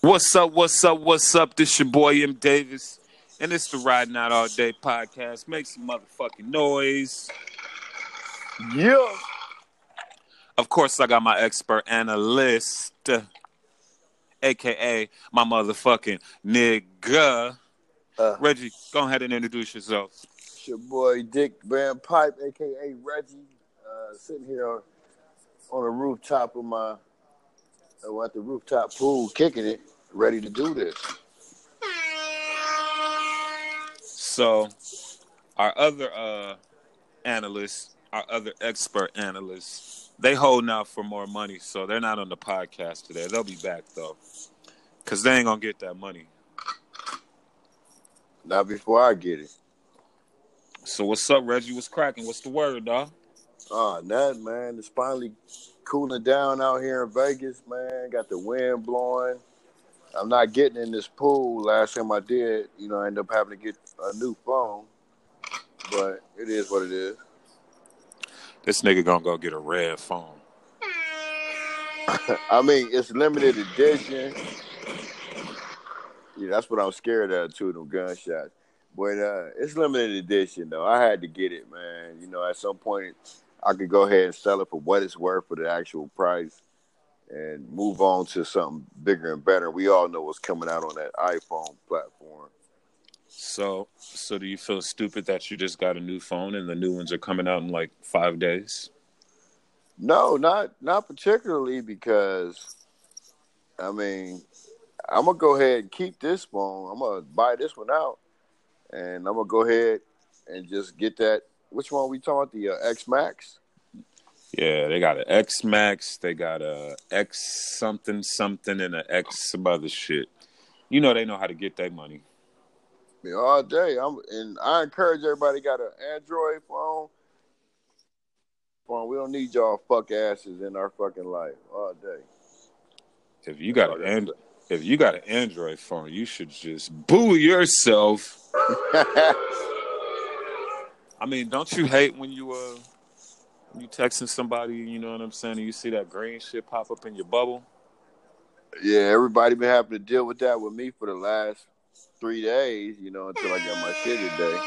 What's up? What's up? What's up? This your boy M Davis, and it's the Riding Out All Day podcast. Make some motherfucking noise. Yeah. Of course, I got my expert analyst, aka my motherfucking nigga. Uh, Reggie, go ahead and introduce yourself. it's your boy Dick Van Pipe, aka Reggie, uh, sitting here on, on the rooftop of my, uh, at the rooftop pool, kicking it, ready to do this. So, our other uh, analysts, our other expert analysts, they holding out for more money, so they're not on the podcast today. They'll be back though, cause they ain't gonna get that money. Not before I get it. So what's up, Reggie? What's cracking? What's the word, dog? Oh, nothing, man. It's finally cooling down out here in Vegas, man. Got the wind blowing. I'm not getting in this pool. Last time I did, you know, I ended up having to get a new phone. But it is what it is. This nigga gonna go get a red phone. I mean, it's limited edition. Yeah, that's what I'm scared of too, them gunshots. But uh, it's limited edition though. I had to get it, man. You know, at some point I could go ahead and sell it for what it's worth for the actual price and move on to something bigger and better. We all know what's coming out on that iPhone platform. So, so do you feel stupid that you just got a new phone and the new ones are coming out in like five days? No, not not particularly because I mean, I'm gonna go ahead and keep this phone. I'm gonna buy this one out, and I'm gonna go ahead and just get that. Which one we talking about? The uh, X Max. Yeah, they got an X Max, they got a X something something, and an X some other shit. You know they know how to get that money. Mean, all day. I'm and I encourage everybody got an Android phone. Phone. We don't need y'all fuck asses in our fucking life all day. If you got an if you got an Android phone, you should just boo yourself. I mean, don't you hate when you uh when you texting somebody, you know what I'm saying, and you see that green shit pop up in your bubble? yeah, everybody been having to deal with that with me for the last three days. You know, until I got my shit today.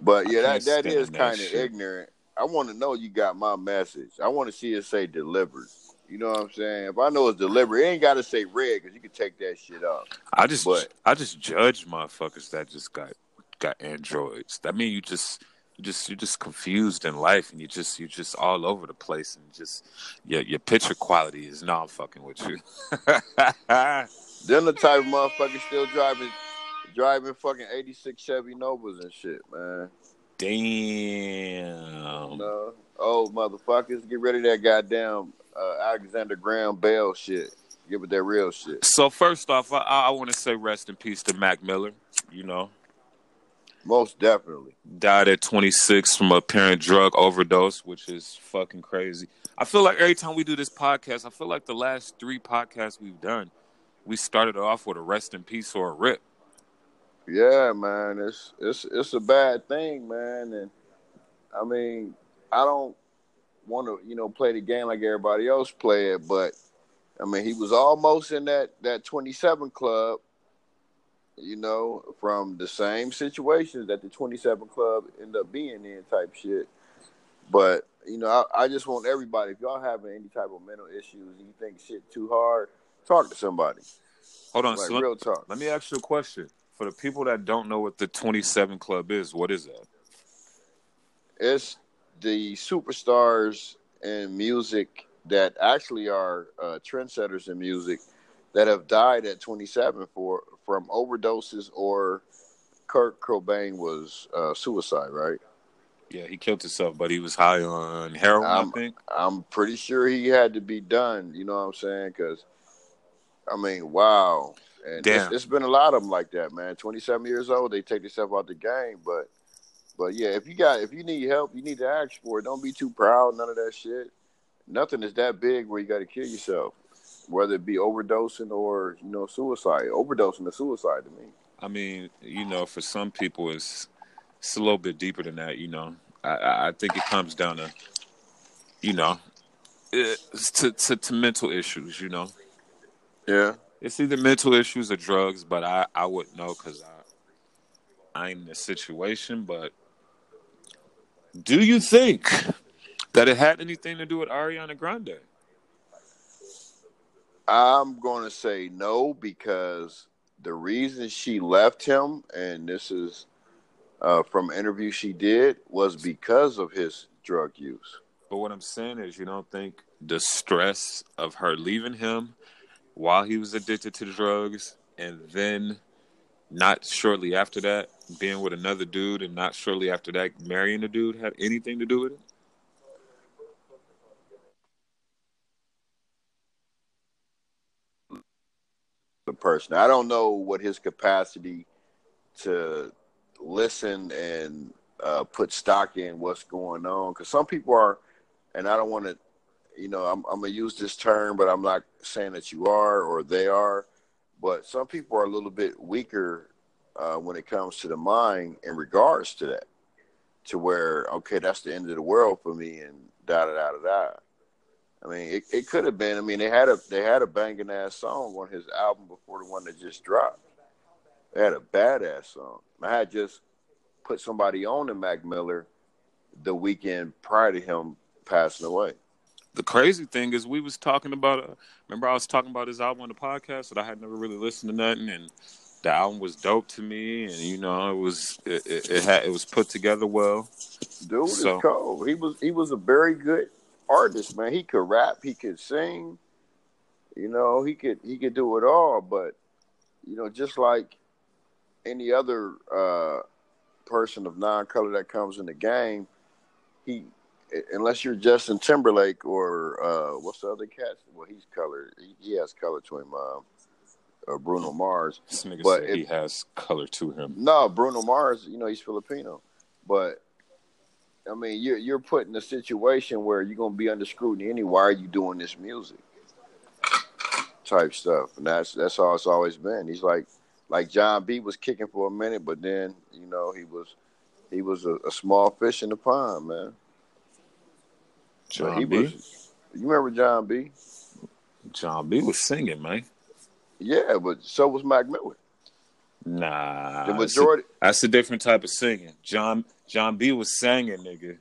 But yeah, that that is kind of ignorant. I want to know you got my message. I want to see it say delivered. You know what I'm saying? If I know it's delivered, it ain't got to say red because you can take that shit off. I just But- I just judge motherfuckers that just got got androids. That mean you just just you're just confused in life and you just you're just all over the place and just your your picture quality is not fucking with you. Then the type of motherfucker still driving, driving fucking '86 Chevy Novas and shit, man. Damn. No, old motherfuckers, get rid of that goddamn uh, Alexander Graham Bell shit. Get with that real shit. So first off, I, I want to say rest in peace to Mac Miller. You know, Most definitely. died at 26 from a apparent drug overdose, which is fucking crazy. I feel like every time we do this podcast, I feel like the last three podcasts we've done, we started off with a rest in peace or a rip. Yeah, man, it's it's it's a bad thing, man. And I mean, I don't want to, you know, play the game like everybody else play it, but I mean, he was almost in that that 27 club, you know, from the same situations that the 27 club end up being in, type shit. But you know, I, I just want everybody. If y'all having any type of mental issues, and you think shit too hard, talk to somebody. Hold on, Like so let, real talk. let me ask you a question. For the people that don't know what the 27 Club is, what is that? it's the superstars in music that actually are uh, trendsetters in music that have died at 27 for from overdoses or Kurt Cobain was uh, suicide, right? Yeah, he killed himself, but he was high on heroin, Um, I think. I'm pretty sure he had to be done. You know what I'm saying? Because I mean, wow. And it's, it's been a lot of them like that, man. 27 years old, they take themselves out the game, but but yeah, if you got if you need help, you need to ask for it. Don't be too proud. None of that shit. Nothing is that big where you got to kill yourself, whether it be overdosing or you know suicide. Overdosing is suicide to me. I mean, you know, for some people, it's it's a little bit deeper than that. You know, I- I, think it comes down to, you know, it's to, to to mental issues. You know, Yeah, It's either mental issues or drugs, but I I wouldn't know because I I ain't in the situation. But do you think that it had anything to do with Ariana Grande? I'm going to say no because the reason she left him, and this is uh, from an interview she did, was because of his drug use. But what I'm saying is, you don't think the stress of her leaving him while he was addicted to drugs, and then not shortly after that being with another dude, and not shortly after that marrying a dude had anything to do with it? The person, I don't know what his capacity to listen and uh, put stock in what's going on because some people are, and I don't want to, you know, I'm, I'm gonna use this term, but I'm not saying that you are or they are, but some people are a little bit weaker uh, when it comes to the mind in regards to that, to where okay, that's the end of the world for me, and da da da da da. I mean, it, it could have been. I mean, they had a they had a banging ass song on his album before the one that just dropped. They had a badass song. I had just put somebody on to Mac Miller the weekend prior to him passing away. The crazy thing is, we was talking about. Uh, remember, I was talking about his album on the podcast that I had never really listened to nothing, and the album was dope to me, and you know, it was it, it, it had it was put together well. Dude so, is cold. He was he was a very good artist, man. He could rap, he could sing, you know, he could he could do it all. But you know, just like any other uh, person of non-color that comes in the game, he unless you're Justin Timberlake or uh, what's the other cat? Well, he's colored. He, has color to him. Uh, uh, Bruno Mars, but he has color to him. No, Bruno Mars. You know he's Filipino, but I mean you're you're put in a situation where you're gonna be under scrutiny anyway. Why are you doing this music? Type stuff, and that's that's all it's always been. He's like like Jon B was kicking for a minute, but then you know he was he was a, a small fish in the pond, man. John he B. Was, you remember Jon B? Jon B was singing, man. Yeah, but so was Mac Miller. Nah, the majority. That's a, that's a different type of singing. John Jon B was singing, nigga.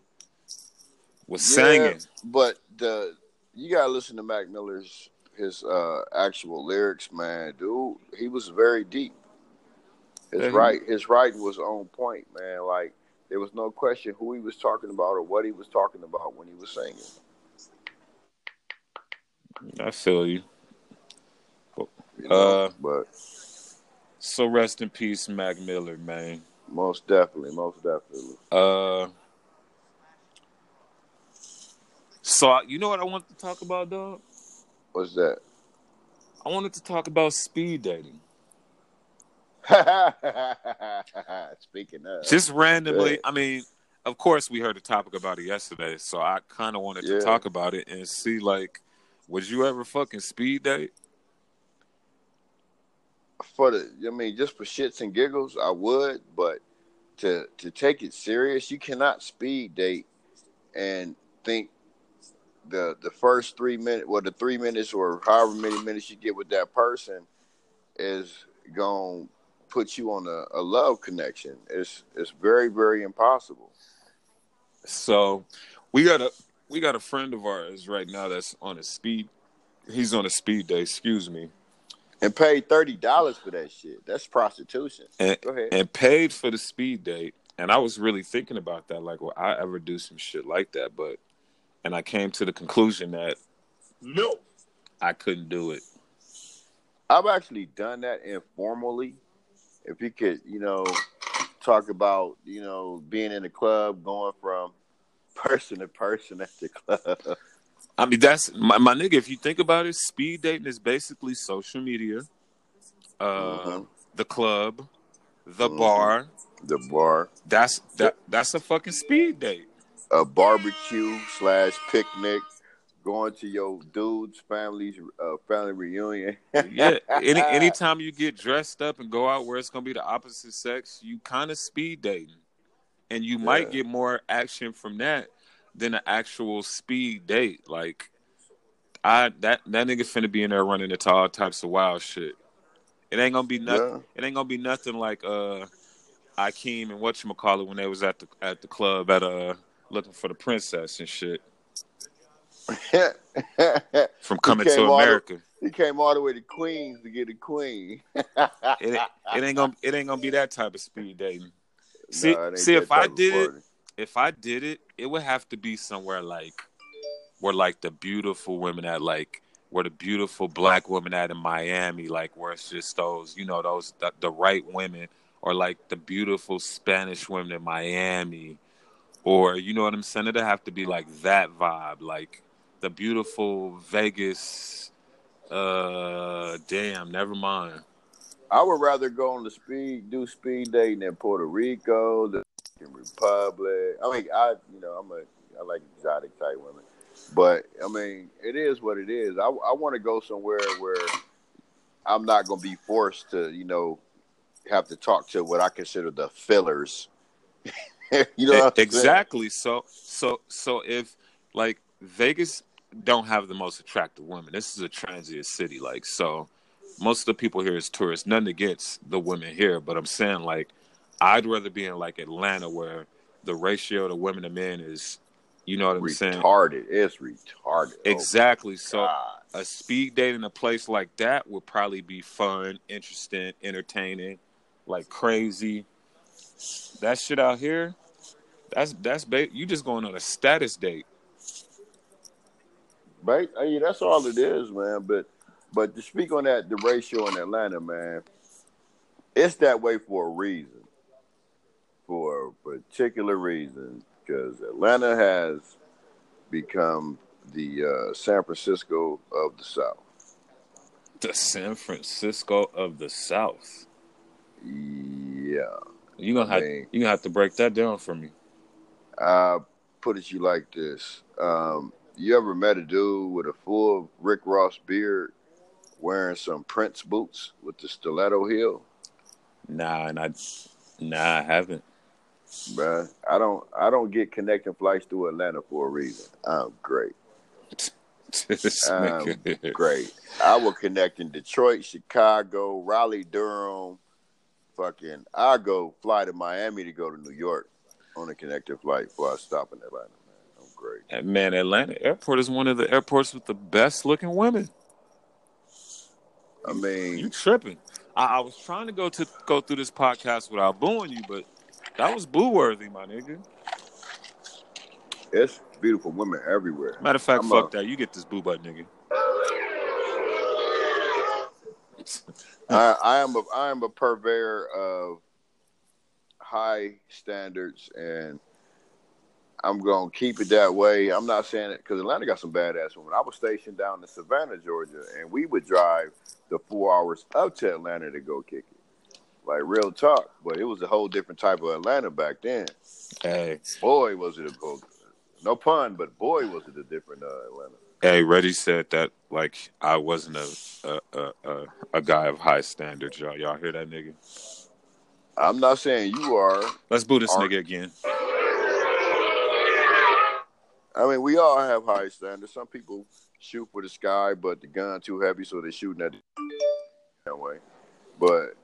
Was yeah, singing, but the you gotta listen to Mac Miller's his uh actual lyrics, man. Dude, he was very deep. His mm-hmm. right his writing was on point, man. Like there was no question who he was talking about or what he was talking about when he was singing. I feel you. you know, uh, but so rest in peace, Mac Miller, man. Most definitely, most definitely. Uh, so you know what I want to talk about, dog? What's that? I wanted to talk about speed dating. Speaking of, just randomly, I mean, of course, we heard a topic about it yesterday, so I kind of wanted yeah. to talk about it and see, like, would you ever fucking speed date? For the, I mean, just for shits and giggles, I would, but to to take it serious, you cannot speed date and think the the first three minutes, well, the three minutes or however many minutes you get with that person is to put you on a, a love connection. It's it's very very impossible. So we got a we got a friend of ours right now that's on a speed. He's on a speed day. Excuse me. And paid thirty dollars for that shit. That's prostitution. And, Go ahead. And paid for the speed date. And I was really thinking about that. Like, will I ever do some shit like that? But and I came to the conclusion that no, I couldn't do it. I've actually done that informally. If you could, you know, talk about, you know, being in the club, going from person to person at the club. I mean, that's my, my nigga. If you think about it, speed dating is basically social media, uh, mm-hmm. the club, the mm-hmm. bar, the bar. That's that. That's a fucking speed date a barbecue slash picnic, going to your dude's family's uh, family reunion. yeah, any anytime you get dressed up and go out where it's gonna be the opposite sex, you kind of speed dating, and you yeah. might get more action from that than an actual speed date. Like, I that that nigga finna be in there running into all types of wild shit. It ain't gonna be nothing. Yeah. It ain't gonna be nothing like uh, Akeem and what you call it when they was at the at the club at uh looking for the princess and shit from coming to the- America. he came all the way to Queens to get a queen. It, ain't- it ain't gonna it ain't gonna be that type of speed dating. See, see if I did it. If I did it, it would have to be somewhere like where like the beautiful women at like where the beautiful black women at in Miami, like where it's just those, you know, those the, the right women, or like the beautiful Spanish women in Miami, or you know what I'm saying? It'd have to be like that vibe, like the beautiful Vegas. Uh, damn, never mind. I would rather go on the speed, do speed dating in Puerto Rico, the Dominican Republic. I mean, I, you know, I'm a, I like exotic type women, but I mean, it is what it is. I, I want to go somewhere where I'm not going to be forced to, you know, have to talk to what I consider the fillers. you know, exactly. So, so, so if like Vegas don't have the most attractive women, this is a transient city. Like, so most of the people here is tourists. Nothing against the women here, but I'm saying like I'd rather be in like Atlanta where the ratio to women to men is, you know what I'm saying? retarded. It's retarded. Oh, Exactly. So God. a speed date in a place like that would probably be fun, interesting, entertaining, like crazy. That shit out here, that's that's ba- you just going on a status date. Right? I mean, that's all it is, man. But but to speak on that, the ratio in Atlanta, man, it's that way for a reason. For a particular reason. Because Atlanta has become the uh, San Francisco of the South. The San Francisco of the South. Yeah. You gonna have Man. you gonna have to break that down for me. I put it you like this. Um, you ever met a dude with a full Rick Ross beard wearing some Prince boots with the stiletto heel? Nah, and I nah, I haven't. Bruh, I don't I don't get connecting flights to Atlanta for a reason. I'm great. Nigga. Great. I will connect in Detroit, Chicago, Raleigh, Durham. Fucking I go fly to Miami to go to New York on a connecting flight before I stop in Atlanta, man. I'm great. And Man, Atlanta Airport is one of the airports with the best looking women. I mean, You tripping? I, I was trying to go to go through this podcast without booing you, but that was boo worthy, my nigga. it's beautiful women everywhere. Matter of fact, I'm fuck a- that. You get this boo butt, nigga. I, I am a I am a purveyor of high standards, and I'm gonna keep it that way. I'm not saying it because Atlanta got some badass women. I was stationed down in Savannah, Georgia, and we would drive the four hours up to Atlanta to go kick. Like real talk, but it was a whole different type of Atlanta back then. Hey, Boy, was it a no pun, but boy, was it a different uh, Atlanta. hey, Reggie said that like I wasn't a a, a a guy of high standards. Y'all, y'all hear that nigga? I'm not saying you are. Let's boo this nigga again. I mean, we all have high standards. Some people shoot for the sky, but the gun too heavy, so they're shooting at the way. But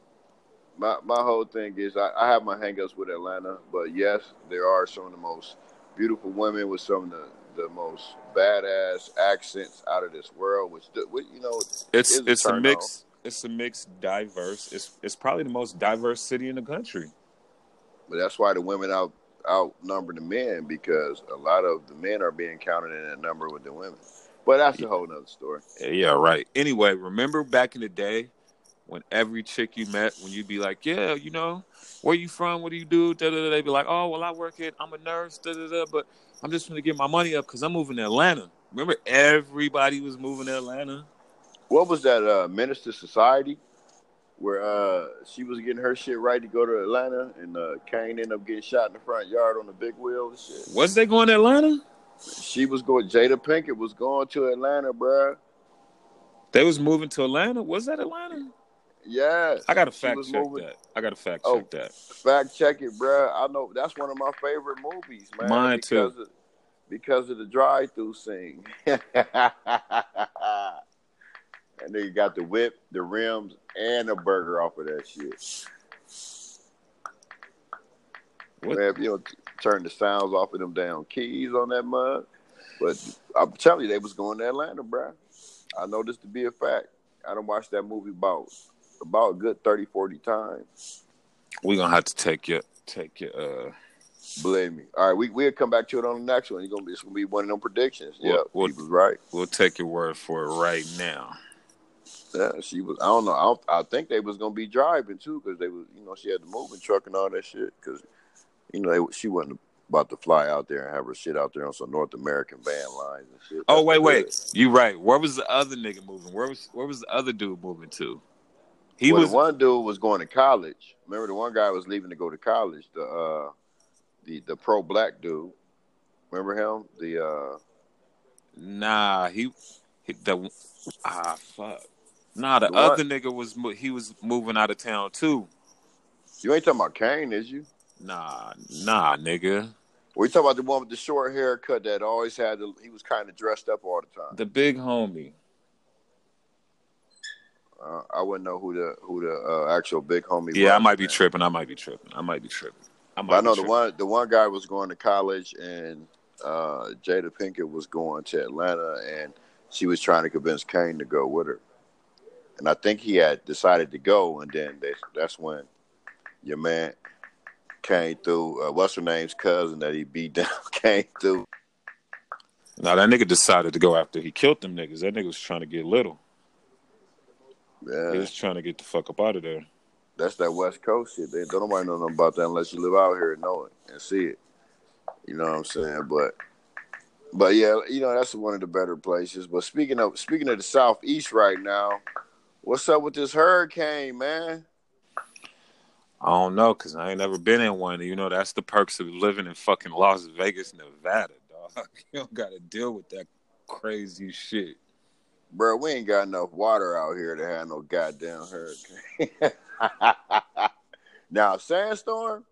my my whole thing is, I, I have my hangups with Atlanta, but yes, there are some of the most beautiful women with some of the, the most badass accents out of this world. Which which, you know, It's a it's a turn mix. It's a mix, diverse. It's it's probably the most diverse city in the country. but that's why the women out outnumber the men because a lot of the men are being counted in that number with the women. But that's a whole nother story. Yeah, right. Anyway, remember back in the day when every chick you met, when you'd be like, "Yeah, you know, where you from? What do you do?" Da, da, da, they'd be like, "Oh, well, I work at. I'm a nurse. Da, da, da, but I'm just going to get my money up because I'm moving to Atlanta." Remember, everybody was moving to Atlanta. what was that uh Menace II Society where uh she was getting her shit right to go to Atlanta and uh Kane ended up getting shot in the front yard on the big wheel and shit. Was they going to Atlanta? She was going Jada Pinkett was going to Atlanta, bruh. They was moving to Atlanta. Was that Atlanta? Yes. I got to fact check moving- that. I got to fact Oh. check that. Fact check it, bruh. I know that's one of my favorite movies, man. Mine too. because Of, because of the drive-through scene. and then you got the whip, the rims, and a burger off of that shit. What? Man, you know, t- turn the sounds off of them damn keys on that mug. But I'm telling you, they was going to Atlanta, bruh. I know this to be a fact. I don't watch that movie about about a good 30, 40 times. We're gonna have to take your take your uh Believe me. All right, we we'll come back to it on the next one. You're gonna be it's gonna be one of them predictions. Well- yeah, well- he was right. we'll take your word for it right now. Yeah, she was. I don't know. I, don't, I think they was gonna be driving too, because they was. You know, she had the moving truck and all that shit. Because, you know, they, she wasn't about to fly out there and have her shit out there on some North American van lines and shit. Oh That's wait, wait. You right. Where was the other nigga moving? Where was where was the other dude moving to? He well, was the one dude was going to college. Remember, the one guy was leaving to go to college. The uh, the the pro black dude. Remember him? The uh, nah. He, he the ah fuck. Nah, the, The other nigga was he was moving out of town too. you ain't talking about Kane, is you? Nah, nah, nigga. We talking about the one with the short haircut that always had. The, he was kind of dressed up all the time. The big homie. Uh, I wouldn't know who the who the uh, actual big homie. Yeah, I might be man. tripping. I might be tripping. I might be tripping. I might I know the tripping. one the one guy was going to college and uh, Jada Pinkett was going to Atlanta and she was trying to convince Kane to go with her. And I think he had decided to go and then they, that's when your man came through. Uh, what's her name's cousin that he beat down came through. Now that nigga decided to go after he killed them niggas. That nigga was trying to get little. He Yeah, was trying to get the fuck up out of there. that's that West Coast shit. They don't nobody know nothing about that unless you live out here and know it and see it. You know what I'm saying? But but yeah, you know that's one of the better places. But speaking of speaking of the southeast right now, what's up with this hurricane, man? I don't know, cause I ain't never been in one. You know, that's the perks of living in fucking Las Vegas, Nevada, dog. You don't got to deal with that crazy shit. Bro, we ain't got enough water out here to have no goddamn hurricane. now, sandstorm,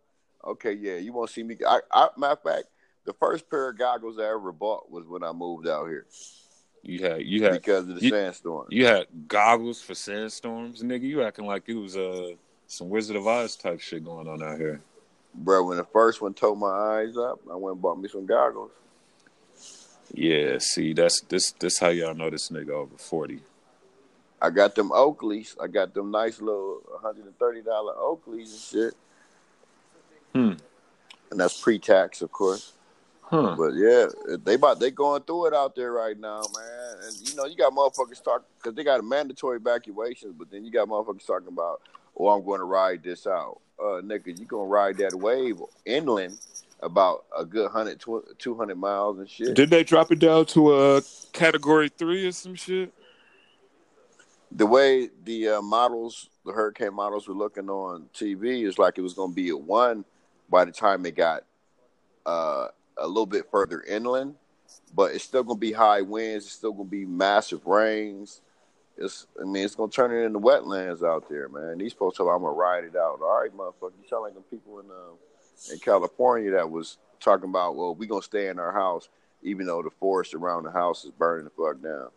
okay, yeah, you won't see me. I, I, matter of fact, the first pair of goggles I ever bought was when I moved out here You had you had because of the you- sandstorm. you had goggles for sandstorms, nigga. You acting like it was uh some Wizard of Oz type shit going on out here. Bro, when the first one tore my eyes up, I went and bought me some goggles. Yeah, see, that's this this how y'all know this nigga over forty. I got them Oakleys. I got them nice little $130 Oakleys and shit. Hmm. And that's pre-tax, of course. Huh. But yeah, they about they going through it out there right now, man. And you know, you got motherfuckers talking because they got a mandatory evacuations, but then you got motherfuckers talking about, oh, I'm going to ride this out. Uh, nigga, you gonna ride that wave inland about a good 100, 200 miles and shit. Did they drop it down to a category three or some shit? the way the uh, models, the hurricane models were looking on TV, is like it was going to be a one by the time it got uh, a little bit further inland, but it's still going to be high winds. It's still going to be massive rains. It's, I mean, it's going to turn it into wetlands out there, man. These folks tell I'm going to ride it out. All right, motherfucker. You sound like the people in uh, in California that was talking about, well, we're going to stay in our house, even though the forest around the house is burning the fuck down.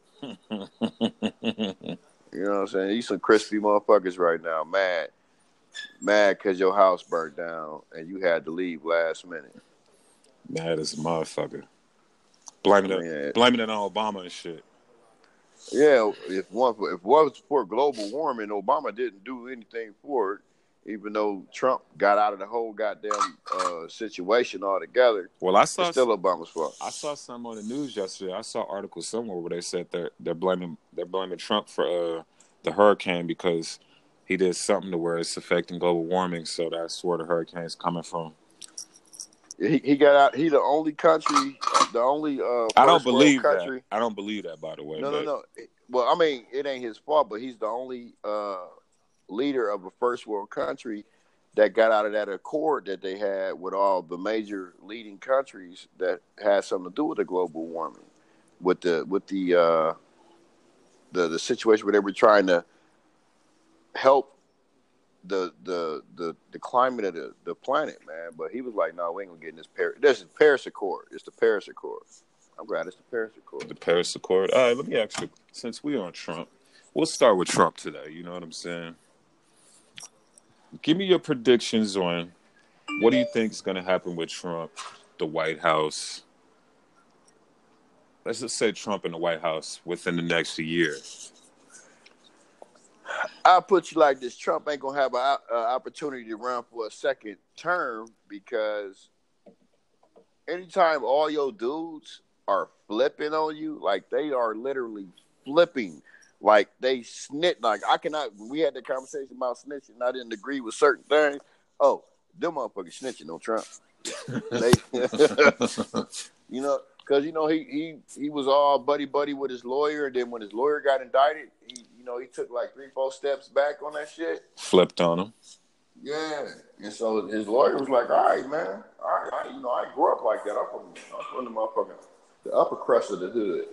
You know what I'm saying? You some crispy motherfuckers right now, mad, mad because your house burnt down and you had to leave last minute. Mad as a motherfucker. Blaming it, Yeah. blaming it on Obama and shit. Yeah, if one if one was for global warming, Obama didn't do anything for it, even though Trump got out of the whole goddamn uh, situation altogether. Well, I saw It's still Obama's fault. I saw some on the news yesterday. I saw articles somewhere where they said they're they're blaming they're blaming Trump for uh, the hurricane because he did something to where it's affecting global warming. So that's where the hurricane's coming from. He, he got out. He the only country, the only uh, I don't believe that. I don't believe that, by the way. No, but no, no. Well, I mean, it ain't his fault, but he's the only uh, leader of a first world country that got out of that accord that they had with all the major leading countries that had something to do with the global warming, with the with the uh, the the situation where they were trying to help the the the the climate of the, the planet, man. But he was like, "No, we ain't gonna get in this Paris. This is Paris Accord. It's the Paris Accord." I'm glad it's the Paris Accord. The Paris Accord. All right, let me ask you. Since we on Trump, we'll start with Trump today. You know what I'm saying? Give me your predictions on what do you think is going to happen with Trump, the White House. Let's just say Trump in the White House within the next year. I'll put you like this: Trump ain't gonna have an uh, opportunity to run for a second term because anytime all your dudes are flipping on you, like they are literally flipping, like they snitch. Like I cannot. We had the conversation about snitching. I didn't agree with certain things. Oh, them motherfuckers snitching on Trump. they, you know, because you know he he he was all buddy buddy with his lawyer, and then when his lawyer got indicted, he you know he took like three four steps back on that shit. Flipped on him. Yeah, and so his lawyer was like, "All right, man. All right, I, you know I grew up like that. I'm from I'm from the motherfucking the upper crust of the hood,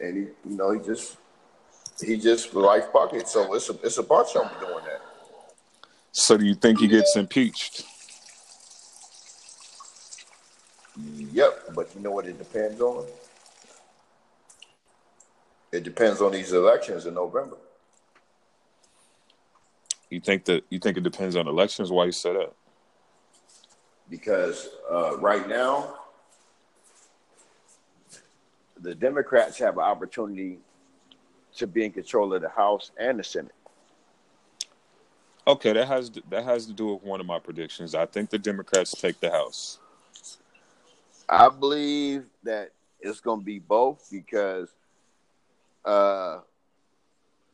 and he you know he just he just life fuck it. So it's a it's a bunch of them doing that. So do you think he gets impeached? Yep, but you know what it depends on? It depends on these elections in November. You think that you think it depends on elections? Why you say that? Because uh, right now, the Democrats have an opportunity to be in control of the House and the Senate. Okay, that has that has to do with one of my predictions. I think the Democrats take the House. I believe that it's going to be both because uh,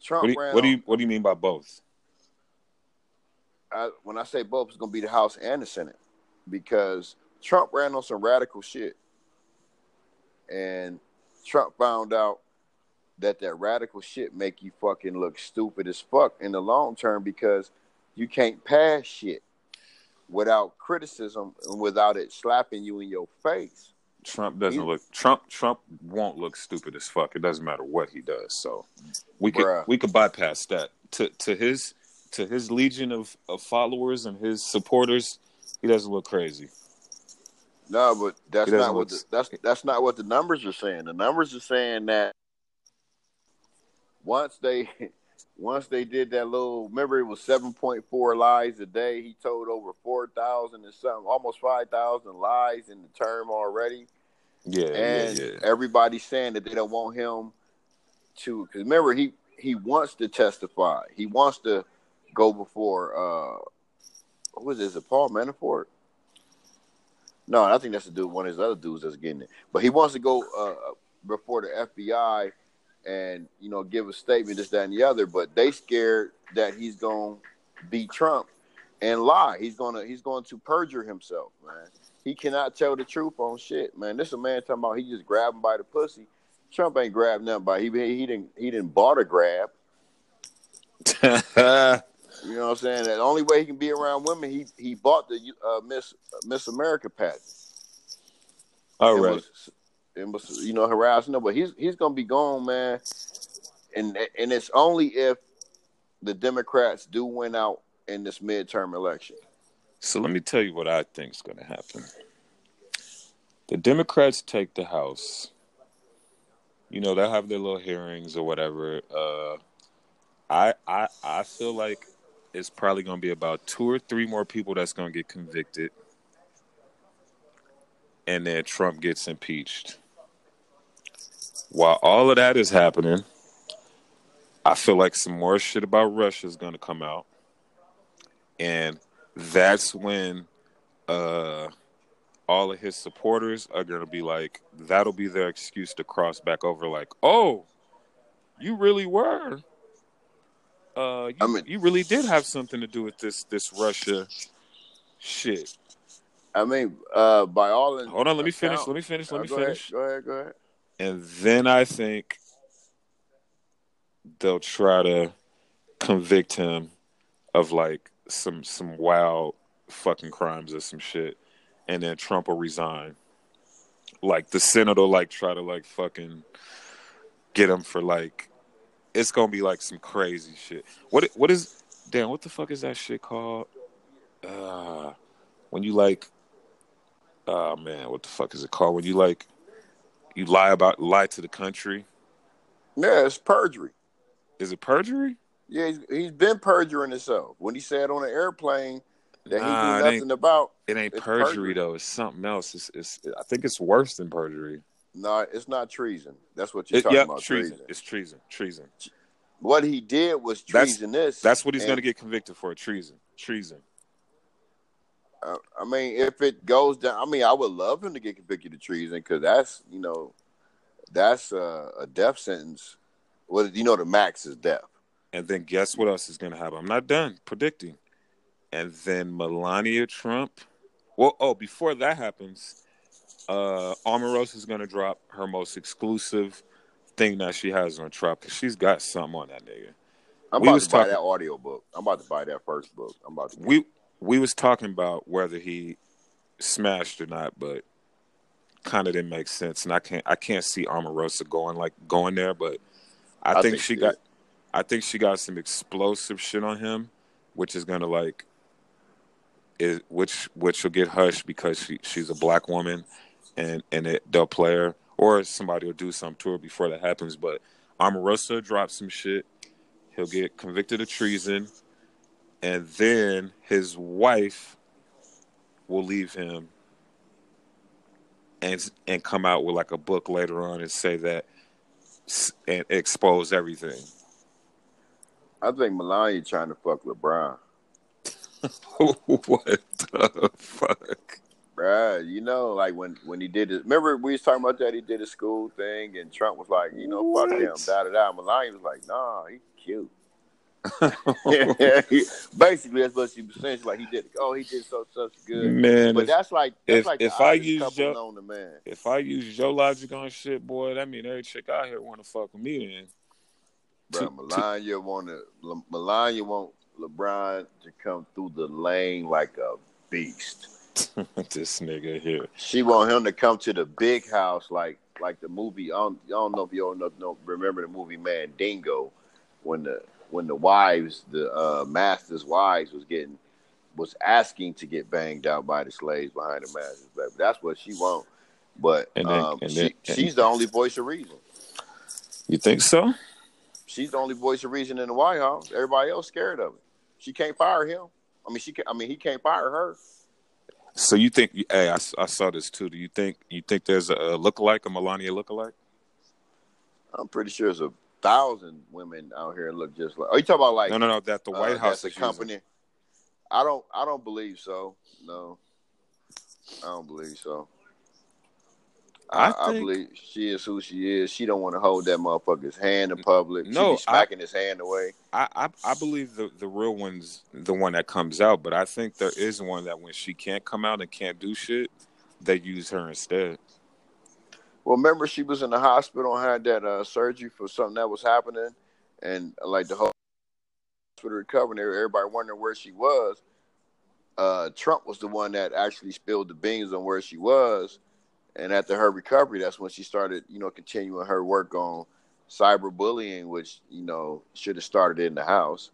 Trump. What do, you, ran what do you What do you mean by both? I, when I say both, it's going to be the House and the Senate because Trump ran on some radical shit, and Trump found out that that radical shit make you fucking look stupid as fuck in the long term because you can't pass shit without criticism and without it slapping you in your face. Trump doesn't He- look Trump. Trump won't look stupid as fuck. It doesn't matter what he does. So we could Bruh. we could bypass that. To to his to his legion of, of followers and his supporters, he doesn't look crazy. No, but that's not what look- the, that's that's not what the numbers are saying. The numbers are saying that once they once they did that little remember it was seven point four lies a day. He told over four thousand and something, almost five thousand lies in the term already. Yeah, and yeah, yeah. everybody's saying that they don't want him to because remember he he wants to testify. He wants to go before uh what was it, is it Paul Manafort? No, I think that's the dude, one of his other dudes that's getting it. But he wants to go uh, before the FBI and you know give a statement, this, that, and the other. But they scared that he's going to beat Trump and lie. He's gonna he's going to perjure himself, man. He cannot tell the truth on shit, man. This a man talking about he just grabbed him by the pussy. Trump ain't grabbed nothing by he he didn't he didn't bought a grab. You know what I'm saying? The only way he can be around women, he he bought the uh, Miss Miss America patent. All right. was, you know harassing them, but he's he's gonna be gone, man. And and it's only if the Democrats do win out in this midterm election. So let me tell you what I think is going to happen. The Democrats take the House. You know, they'll have their little hearings or whatever. Uh, I I I feel like it's probably going to be about two or three more people that's going to get convicted, and then Trump gets impeached. While all of that is happening, I feel like some more shit about Russia is going to come out, and that's when uh, all of his supporters are going to be like, that'll be their excuse to cross back over, like, oh, you really were. Uh, you, I mean- you really did have something to do with this this Russia shit. I mean, uh, by all in, Hold on, let me finish. Let me finish. Let Uh, me go finish. Ahead, go ahead, go ahead. And then I think they'll try to convict him of like some some wild fucking crimes or some shit. And then Trump will resign. Like the Senate will like try to like fucking get him for like it's gonna be like some crazy shit. What what is damn, what the fuck is that shit called? Uh, when you like, oh man, what the fuck is it called? When you like, you lie about lie to the country. Yeah, it's perjury. Is it perjury? Yeah, he's, he's been perjuring himself when he said on an airplane that Nah, he knew nothing about. It ain't perjury, perjury. though. It's something else. It's, it's I think it's worse than perjury. No, it's not treason. That's what you're It, talking yeah, about. treason. Treason. It's treason. Treason. What he did was That's- treasonous. That's what he's going to get convicted for. Treason. Treason. I mean, if it goes down, I mean, I would love him to get convicted of treason because that's you know, that's uh, a death sentence. What you know, the max is death. And then guess what else is going to happen? I'm not done predicting. And then Melania Trump. Well, oh, before that happens, uh, Omarosa is going to drop her most exclusive thing that she has on Trump because she's got something on that nigga. I'm We about to buy talking- that audio book. I'm about to buy that first book. I'm about to. We we was talking about whether he smashed or not, but kind of didn't make sense. And I can't I can't see Omarosa going like going there, but I, I think, think she got. I think she got some explosive shit on him, which is gonna like is which which will get hushed because she she's a black woman and and it, they'll play her or somebody will do something to her before that happens. But Omarosa dropped some shit. He'll get convicted of treason, and then his wife will leave him and and come out with like a book later on and say that and expose everything. I think Melania trying to fuck LeBron. what the fuck? Bruh, you know, like when when he did it. Remember we was talking about that? He did his school thing, and Trump was like, you know, fuck him, da da da. Melania was like, nah, he's cute. Basically, that's what she was saying. She's like, he did. Oh, he did so such good. Man, But that's like that's if- like if I use Joe- known to man. if I use your logic on shit, boy, that mean every chick out here want to fuck with me. Then Bro, To- Melania want to Melania want LeBron to come through the lane like a beast. this nigga here. She want him to come to the big house like like the movie. I don't, I don't know if you all know, know remember the movie Mandingo when the when the wives the uh, masters' wives was getting was asking to get banged out by the slaves behind the masters. Baby. That's what she want. But And then- um, and she, and- she's the only voice of reason. You think so? She's the only voice of reason in the White House. Everybody else scared of it. She can't fire him. I mean, she. Can, I mean, he can't fire her. So you think? Hey, I, I saw this too. Do you think you think there's a, a lookalike, a Melania lookalike? I'm pretty sure it's a thousand women out here look just like. Are you talking about like no, no, no. That the uh, White House that's a using. company? I don't. I don't believe so. No, I don't believe so. I, I I, believe she is who she is. She don't want to hold that motherfucker's hand in public. No, she be smacking his hand away. I, I I believe the the real one's the one that comes out, but I think there is one that when she can't come out and can't do shit, they use her instead. Well, remember she was in the hospital and had that uh, surgery for something that was happening, and like the whole hospital recovering, everybody wondering where she was. Uh, Trump was the one that actually spilled the beans on where she was, and after her recovery, that's when she started, you know, continuing her work on cyberbullying, which you know should have started in the house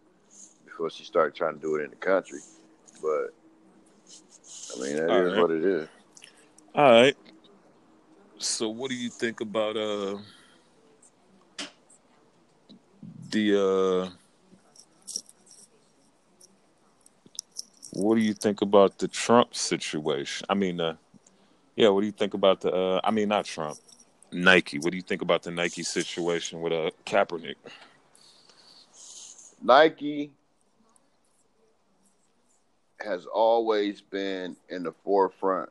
before she started trying to do it in the country. But I mean, that is All right. what it is. All right. So what do you think about uh the uh what do you think about the Trump situation? I mean uh yeah, what do you think about the uh I mean not Trump. Nike. What do you think about the Nike situation with uh Kaepernick? Nike has always been in the forefront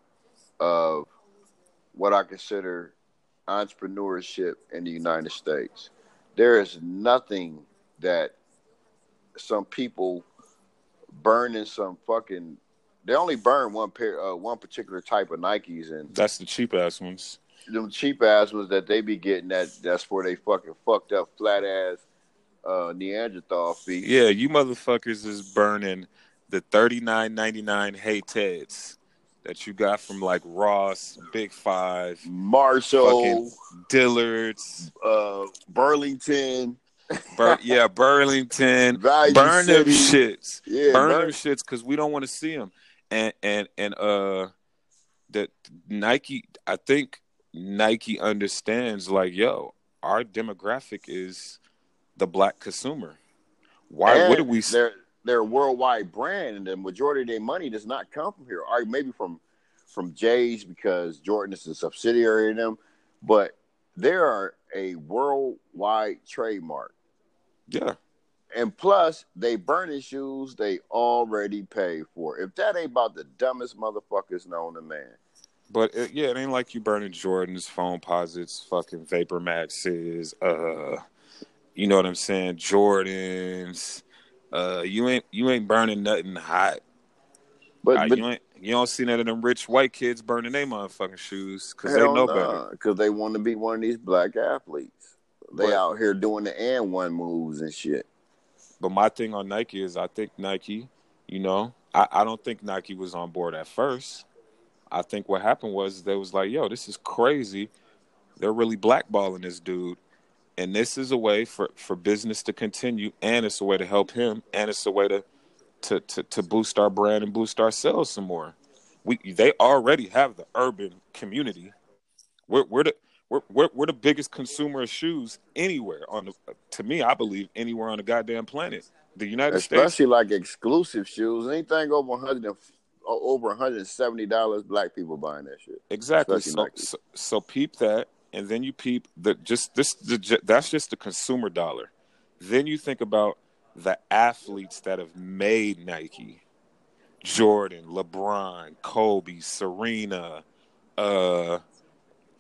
of what I consider entrepreneurship in the United States. There is nothing that some people burn in some fucking they only burn one pair uh, one particular type of Nikes and That's the cheap ass ones. them cheap ass ones that they be getting that that's for they fucking fucked up flat ass uh Neanderthal feet. Yeah, you motherfuckers is burning the thirty nine ninety nine Hey Teds that you got from like Ross, Big Five, Marshall, Dillard's. uh, Burlington. Bur- yeah, Burlington. Value burn them shits. Yeah, burn burn- them shits because we don't want to see them. And and and uh, that Nike. I think Nike understands. Like, yo, our demographic is the black consumer. Why And would we? They're a worldwide brand, and the majority of their money does not come from here. Or maybe from from Jay's because Jordan is a subsidiary of them, but they are a worldwide trademark. Yeah, And plus, they burning shoes they already paid for. If that ain't about the dumbest motherfuckers known to man. but it, yeah, it ain't like you burning Jordans, Foamposites, fucking Vapor Maxes. Uh, you know what I'm saying? Jordans. Uh, you ain't you ain't burning nothing hot. But, Uh, but you ain't you don't see none of them rich white kids burning their motherfucking shoes because they know better. Because they want to be one of these black athletes. They But- out here doing the and one moves and shit. But my thing on Nike is I think Nike, you know, I, I don't think Nike was on board at first. I think what happened was they was like, yo, this is crazy. They're really blackballing this dude. And this is a way for, for business to continue and it's a way to help him and it's a way to to, to, to boost our brand and boost our sales some more. We they already have the urban community. We're we're the we're, we're, we're the biggest consumer of shoes anywhere on the to me I believe anywhere on the goddamn planet. The United States Especially like exclusive shoes. Anything over 100 and, over $170, black people buying that shit. Exactly. So, so so peep that, and then you peep the just this the, that's just the consumer dollar. Then you think about the athletes that have made Nike: Jordan, LeBron, Kobe, Serena, uh,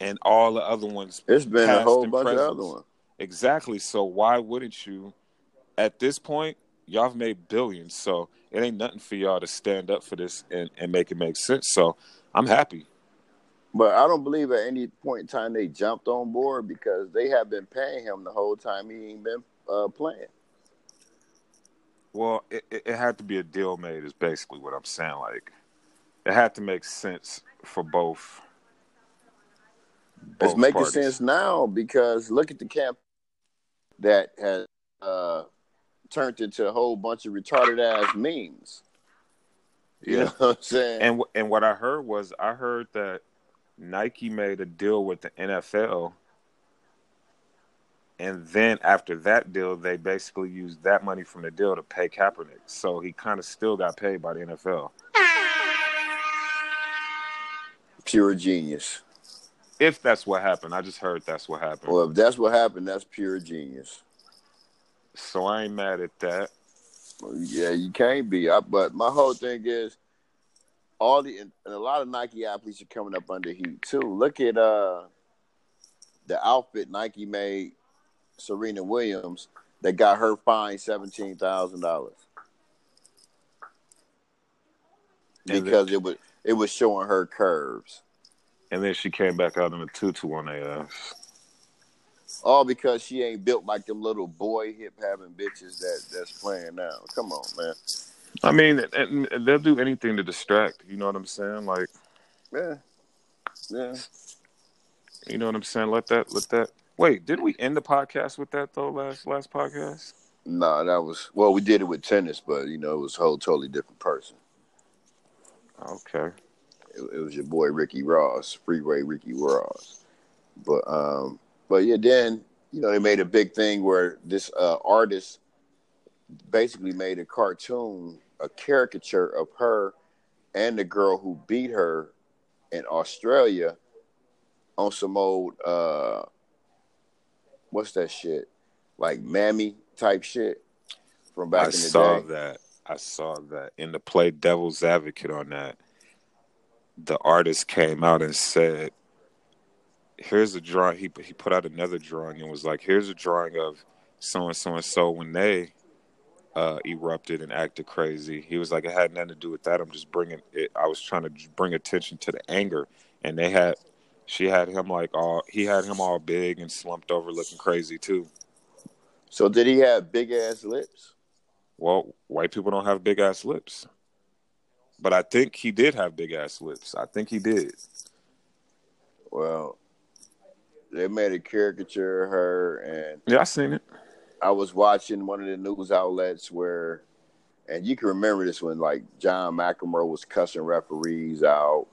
and all the other ones. It's been a whole bunch of other ones. Exactly. So why wouldn't you? At this point, y'all have made billions, so it ain't nothing for y'all to stand up for this and, and make it make sense. So I'm happy. But I don't believe at any point in time they jumped on board because they have been paying him the whole time he ain't been uh, playing. Well, it, it had to be a deal made, is basically what I'm saying. Like, it had to make sense for both. It's making parties. sense now because look at the camp that has uh, turned into a whole bunch of retarded ass memes. You Yeah. know what I'm saying? And and what I heard was I heard that Nike made a deal with the NFL, and then after that deal, they basically used that money from the deal to pay Kaepernick. So he kind of still got paid by the NFL. pure genius. If that's what happened, I just heard that's what happened. Well, if that's what happened, that's pure genius. So I ain't mad at that. Yeah, you can't be. I, but my whole thing is, all the and a lot of Nike athletes are coming up under heat too. Look at uh the outfit Nike made Serena Williams that got her fined seventeen thousand dollars because it was it was showing her curves. And then she came back out in a tutu on their ass. All because she ain't built like them little boy hip having bitches that that's playing now. Come on, man. I mean, and, and they'll do anything to distract. You know what I'm saying? Like, Yeah, yeah. you know what I'm saying? Let that, let that. Wait, did we end the podcast with that though? Last last podcast. No, that was well. We did it with tennis, but you know it was a whole totally different person. Okay. It, it was your boy Ricky Ross, Freeway Ricky Ross. But um, but yeah, then you know they made a big thing where this uh, artist basically made a cartoon, a caricature of her and the girl who beat her in Australia on some old uh, what's that shit like mammy type shit from back I in the saw that. I saw that. In the play Devil's Advocate on that, the artist came out and said, "Here's a drawing." He he put out another drawing and was like, "Here's a drawing of so and so and so when they uh, erupted and acted crazy." He was like, "It had nothing to do with that. I'm just bringing it. I was trying to bring attention to the anger." And they had, she had him like all, he had him all big and slumped over, looking crazy too. So did he have big ass lips? Well, white people don't have big ass lips. But I think he did have big ass lips. I think he did. Well, they made a caricature of her, and Yeah, I seen it. I was watching one of the news outlets where, and you can remember this when like John McEnroe was cussing referees out,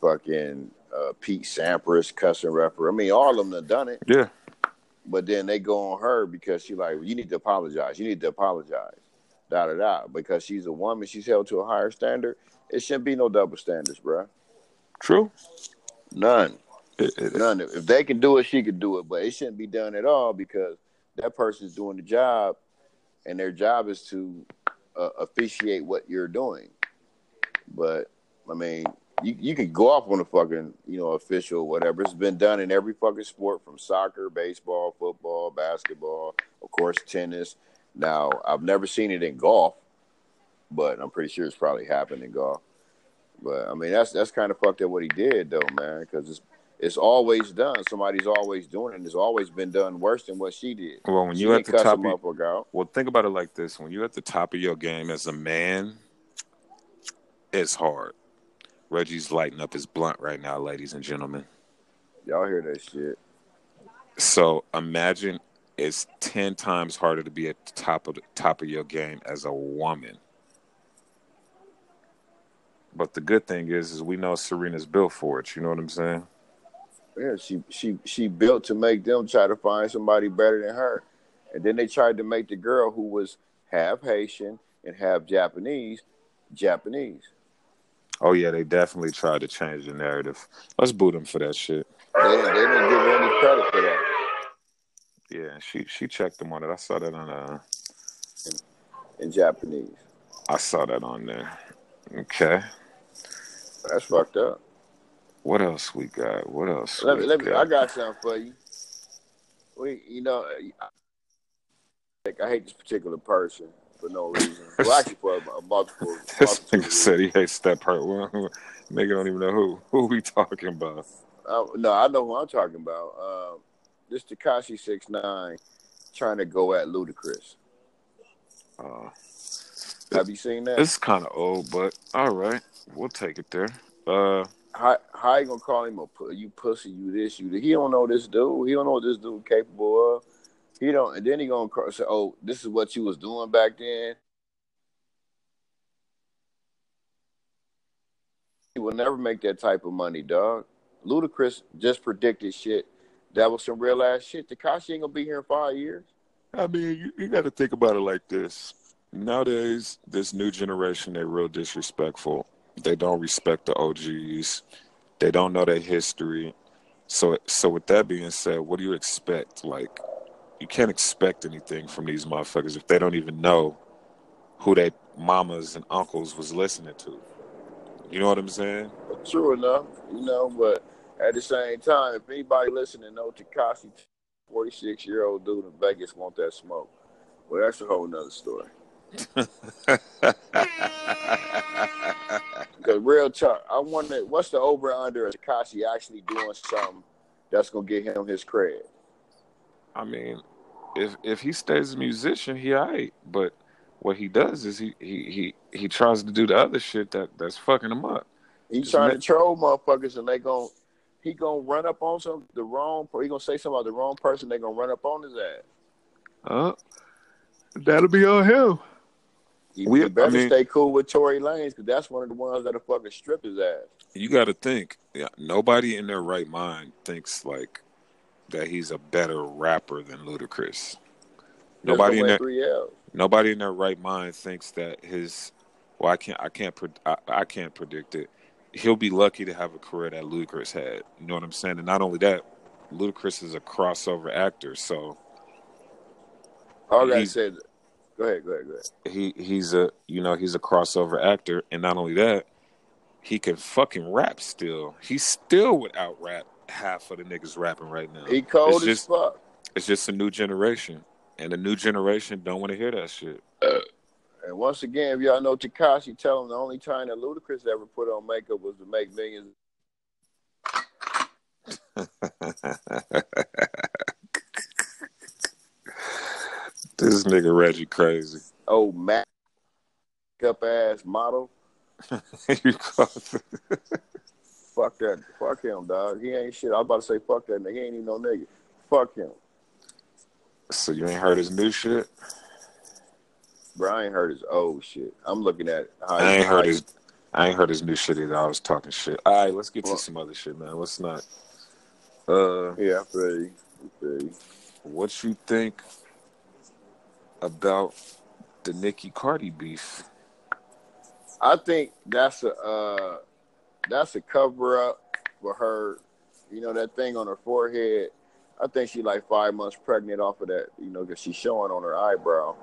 fucking uh, Pete Sampras cussing referee. I mean, all of them have done it. Yeah. But then they go on her because she like, you need to apologize. You need to apologize. Da da da. Because she's a woman, she's held to a higher standard. It shouldn't be no double standards, bro. True. None. It, it, None. If they can do it, she can do it. But it shouldn't be done at all because that person's doing the job, and their job is to uh, officiate what you're doing. But I mean, you you can go off on a fucking you know official whatever. It's been done in every fucking sport from soccer, baseball, football, basketball, of course, tennis. Now I've never seen it in golf, but I'm pretty sure it's probably happened in golf. But I mean, that's that's kind of fucked up what he did though, man, because it's it's always done. Somebody's always doing it. And it's always been done worse than what she did. Well, when you at the top, of, out. well, think about it like this: when you're at the top of your game as a man, it's hard. Reggie's lighting up his blunt right now, ladies and gentlemen. Y'all hear that shit? So imagine it's ten times harder to be at the top of the top of your game as a woman. But the good thing is, is we know Serena's built for it. You know what I'm saying? Yeah, she she she built to make them try to find somebody better than her, and then they tried to make the girl who was half Haitian and half Japanese Japanese. Oh yeah, they definitely tried to change the narrative. Let's boot them for that shit. They they didn't give her any credit for that. Yeah, she she checked them on it. I saw that on uh in Japanese. I saw that on there. Okay. That's fucked up. What else we got? What else? Let me, let me, got? I got something for you. We, you know, I, like, I hate this particular person for no reason. Well, actually, for a, multiple. This nigga said he hates that part. Nigga don't even know who who we talking about. Uh, no, I know who I'm talking about. Um, this Tekashi six nine trying to go at Ludacris. Uh, Have you seen that? it's kind of old, but all right, we'll take it there. Uh, How how you gonna call him a you pussy? You this you? He don't know this dude. He don't know what this dude capable of. He don't. And then he gonna say, "Oh, this is what you was doing back then." He will never make that type of money, dog. Ludacris just predicted shit. That was some real ass shit. Tekashi ain't gonna be here in five years. I mean, you, you got to think about it like this. Nowadays, this new generation, they're real disrespectful. They don't respect the OGs. They don't know their history. So, so with that being said, what do you expect? Like, you can't expect anything from these motherfuckers if they don't even know who their mamas and uncles was listening to. You know what I'm saying? True enough, you know, but at the same time, if anybody listening know Tekashi, 46 year old dude in Vegas want that smoke, well, that's a whole nother story. Because real talk, I wonder what's the over under of Tekashi actually doing something that's gonna get him his cred. I mean, if if he stays a musician, he alright. But what he does is he he he he tries to do the other shit that that's fucking him up. He Just trying to troll motherfuckers, and they gon' he gonna run up on some the wrong. He gonna say something about the wrong person. They gonna run up on his ass. Uh, that'll be on him. He, We- he better I mean- stay cool with Tory Lanez because that's one of the ones that'll fucking strip his ass. You got to think. Yeah, nobody in their right mind thinks like that he's a better rapper than Ludacris. Nobody in their no way three L's. nobody in their right mind thinks that his. Well, I can't. I can't. I, I can't predict it. He'll be lucky to have a career that Ludacris had. You know what I'm saying? And not only that, Ludacris is a crossover actor, so All I gotta He's- say, is- go ahead, go ahead, go ahead. he he's a you know he's a crossover actor, and not only that, he can fucking rap still. He still would out rap half of the niggas rapping right now. He cold it's as just fuck. it's just a new generation, and the new generation don't want to hear that shit. And once again, if y'all know Tekashi, tell him the only time that Ludacris ever put on makeup was to make millions. this nigga Reggie crazy. Oh, Mac up ass model. Fuck that. Fuck him, dog. He ain't shit. I was about to say fuck that nigga. He ain't even no nigga. Fuck him. So you ain't heard his new shit? Bro, I ain't heard his old shit. I'm looking at how I ain't heard he- his I ain't heard his new shit either. I was talking shit. All right, let's get Well- to some other shit, man. Let's not. Uh, Yeah, I feel you. I feel you. what you think about the Nicki Cardi beef? I think that's a uh, that's a cover up for her. You know that thing on her forehead. I think she like five months pregnant off of that. You know, because she's showing on her eyebrow.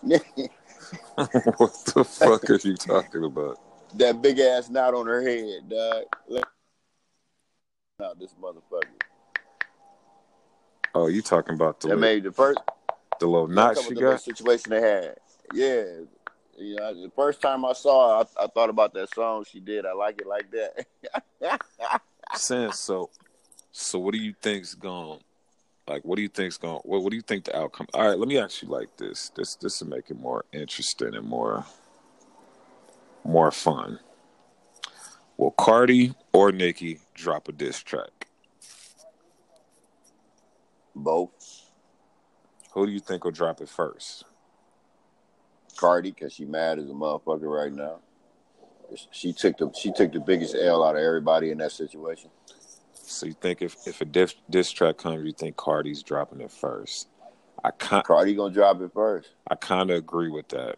what the fuck are you talking about? that big ass knot on her head, dog. Look out this motherfucker. Oh, you talking about the That made the first the little knot she about the little got? situation they had. Yeah. You know, the first time I saw her, I, I thought about that song she did. I like it like that. Saying so. So what do you think's going? Like, what do you think's going? What What do you think the outcome? All right, let me ask you like this. This This will make it more interesting and more more fun. Will Cardi or Nicki drop a diss track? Both. Who do you think will drop it first? Cardi, because she mad as a motherfucker right now. She took the she took the biggest L out of everybody in that situation. So you think if if a diss, diss track comes, you think Cardi's dropping it first? I kind Cardi gonna drop it first. I kind of agree with that,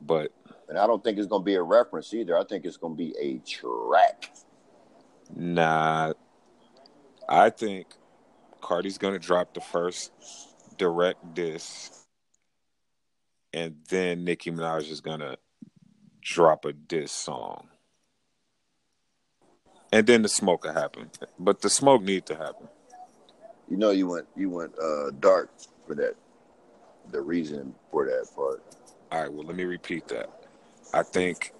but And I don't think it's gonna be a reference either. I think it's gonna be a track. Nah, I think Cardi's gonna drop the first direct diss, and then Nicki Minaj is gonna drop a diss song, and then the smoke will happen. But the smoke need to happen. You know you went you went uh dark for that. The reason for that part. All right, well, let me repeat that. I think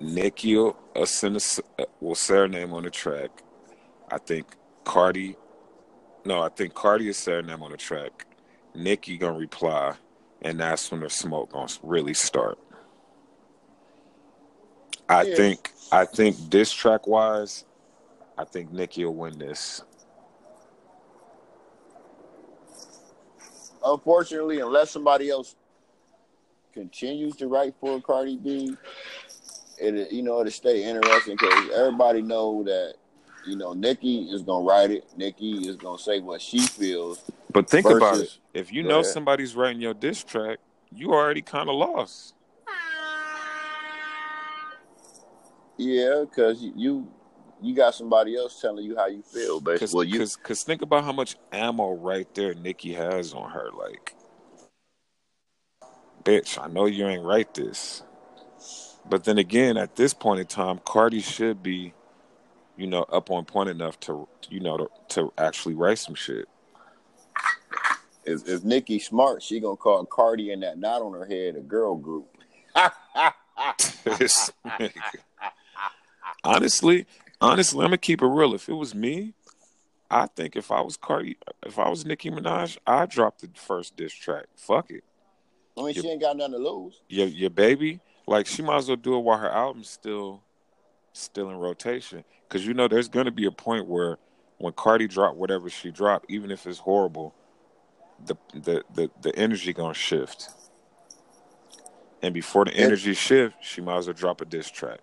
Nicki will, uh, send a s- uh, will say her name on the track. I think Cardi, no, I think Cardi is say them on the track. Nicki gonna reply, and that's when the smoke gonna really start. I Yeah. think, I think this track wise, I think Nicki will win this. Unfortunately, unless somebody else continues to write for Cardi B, it you know it'll stay interesting because everybody know that you know Nicki is gonna write it. Nicki is gonna say what she feels. But think about it. If you know ahead. somebody's writing your diss track, you already kind of lost. Yeah, because you you got somebody else telling you how you feel, Cause. Well, you cause, cause think about how much ammo right there Nicki has on her. Like, bitch, I know you ain't write this, but then again, at this point in time, Cardi should be, you know, up on point enough to, you know, to, to actually write some shit. if if smart, she gonna call Cardi and that knot on her head a girl group. Honestly, honestly, I'm gonna keep it real. If it was me, I think if I was Cardi, if I was Nicki Minaj, I dropped the first diss track. Fuck it. I mean, she ain't got nothing to lose. your your baby, like she might as well do it while her album's still still in rotation. Cause you know there's gonna be a point where when Cardi drop whatever she dropped, even if it's horrible, the the the, the energy gonna shift. And before the energy shift, she might as well drop a diss track.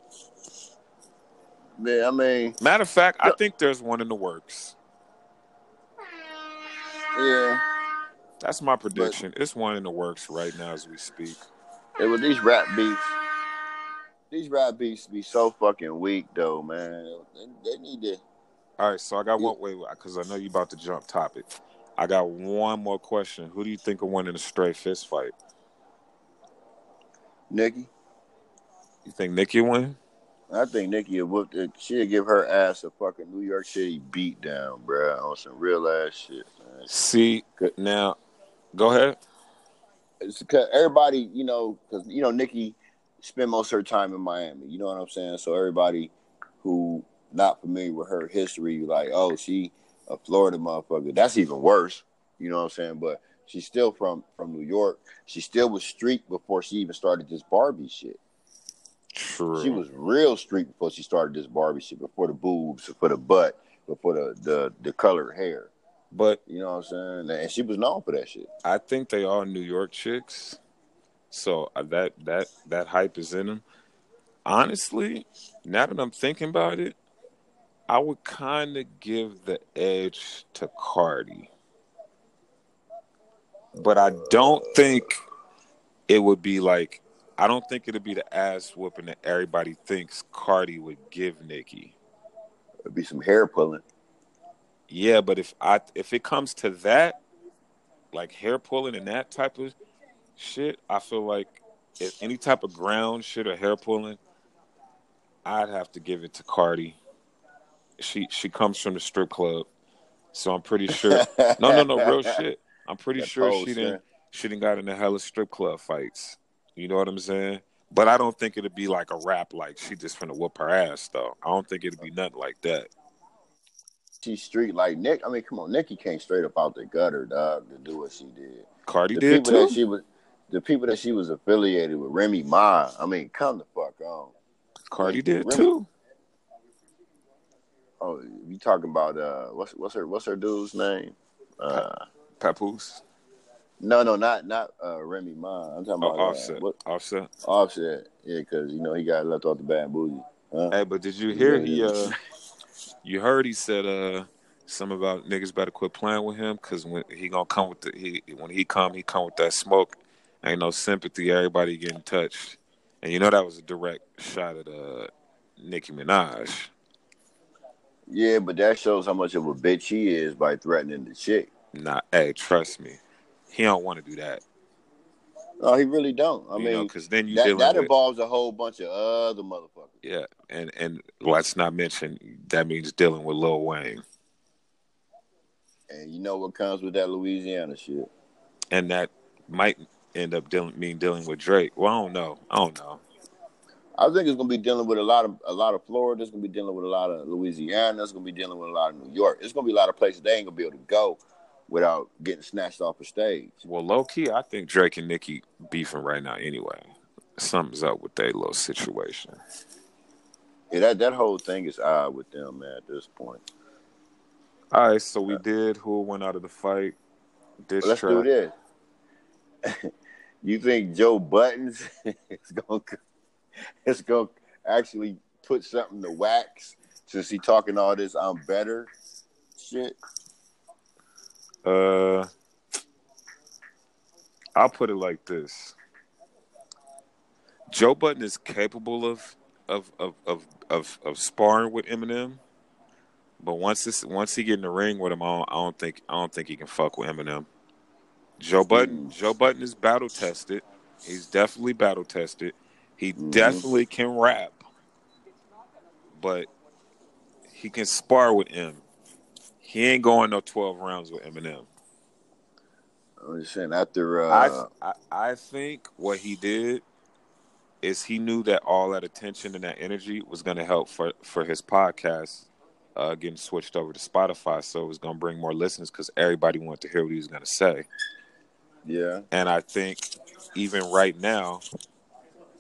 Man, I mean, Matter of fact, I think there's one in the works. yeah. That's my prediction. it's one in the works right now as we speak. It was these rap beefs. These rap beats be so fucking weak, though, man. They, they need to. All right, so I got one wait because I know you about to jump topic. I got one more question. Who do you think will win in a straight fist fight? Nicki. You think Nicki win? I think Nicki would whoop. She'd give her ass a fucking New York City beat down, bruh, on some real ass shit, man. See now, go ahead. It's because everybody, you know, because you know Nicki spent most of her time in Miami. You know what I'm saying? So everybody who not familiar with her history, like, oh, she a Florida motherfucker. That's even worse. You know what I'm saying? But she's still from from New York. She still was street before she even started this Barbie shit. True. She was real street before she started this Barbie shit. Before the boobs, before the butt, before the the the colored hair. But You know what I'm saying? And she was known for that shit. I think they are New York chicks, so uh, that that that hype is in them. Honestly, now that I'm thinking about it, I would kind of give the edge to Cardi, but I don't think it would be like. I don't think it'd be the ass whooping that everybody thinks Cardi would give Nicki. It'd be some hair pulling. Yeah, but if I if it comes to that, like hair pulling and that type of shit, I feel like if any type of ground shit or hair pulling, I'd have to give it to Cardi. She she comes from the strip club, so I'm pretty sure. no, no, no, real shit. I'm pretty sure she didn't she didn't got in the hella strip club fights. You know what I'm saying? But I don't think it'd be like a rap like she just finna whoop her ass though. I don't think it'd be nothing like that. She's street like Nick. I mean, come on, Nicki came straight up out the gutter, dog, to do what she did. Cardi the did too. she was, the people that she was affiliated with, Remy Ma. I mean, come the fuck on. Cardi did Remy- too. Oh, you talking about uh, what's what's her what's her dude's name? Uh, Papoose. no, no, not not uh, Remy Ma. I'm talking Oh, about uh, offset. what, Offset. Offset. Yeah, because you know he got left off the bad booty. Huh? Hey, but did you hear he Yeah. uh you heard he said uh something about niggas better quit playing with him because when he gonna come with the he when he come he come with that smoke ain't no sympathy everybody getting touched and you know that was a direct shot at uh Nicki Minaj Yeah, but that shows how much of a bitch he is by threatening the chick. nah hey trust me he don't want to do that No, he really don't. I you mean, because then you that, that with involves a whole bunch of other motherfuckers. yeah and and let's not mention that means dealing with Lil Wayne And you know what comes with that Louisiana shit? and that might end up dealing mean dealing with Drake well I don't know I don't know I think it's gonna be dealing with a lot of a lot of Florida. It's gonna be dealing with a lot of Louisiana. It's gonna be dealing with a lot of New York. It's gonna be a lot of places they ain't gonna be able to go without getting snatched off the stage. Well, low key, I think Drake and Nicki beefing right now anyway. Something's up with their little situation. Yeah, that that whole thing is odd with them, man. At this point, All right, so we uh, did who went out of the fight. But let's track. do this. you think Joe Buttons is gonna is gonna actually put something to wax since he talking all this I'm better shit? Uh, I'll put it like this: Joe Budden is capable of of of of of, of sparring with Eminem, but once this once he get in the ring with him, I don't, I don't think I don't think he can fuck with Eminem. Joe Budden, Joe Budden is battle tested. He's definitely battle tested. He Mhm. definitely can rap, but he can spar with him. He ain't going no twelve rounds with Eminem. I'm just saying after uh, I, I I think what he did is he knew that all that attention and that energy was going to help for for his podcast uh, getting switched over to Spotify, so it was going to bring more listeners because everybody wanted to hear what he was going to say. Yeah. And I think even right now,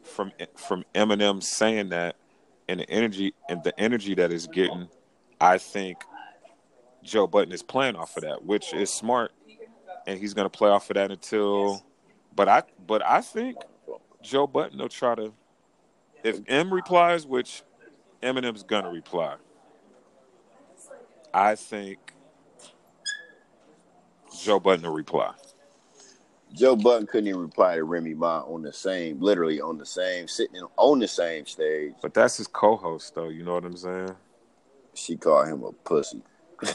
from from Eminem saying that, and the energy and the energy that is getting, I think Joe Budden is playing off of that, which is smart, and he's going to play off of that until. But I but I think Joe Budden will try to. If M replies, which Eminem's gonna reply, I think Joe Budden will reply. Joe Budden couldn't even reply to Remy Ma on the same, literally on the same, sitting on the same stage. But that's his co-host, though. You know what I'm saying? She called him a pussy.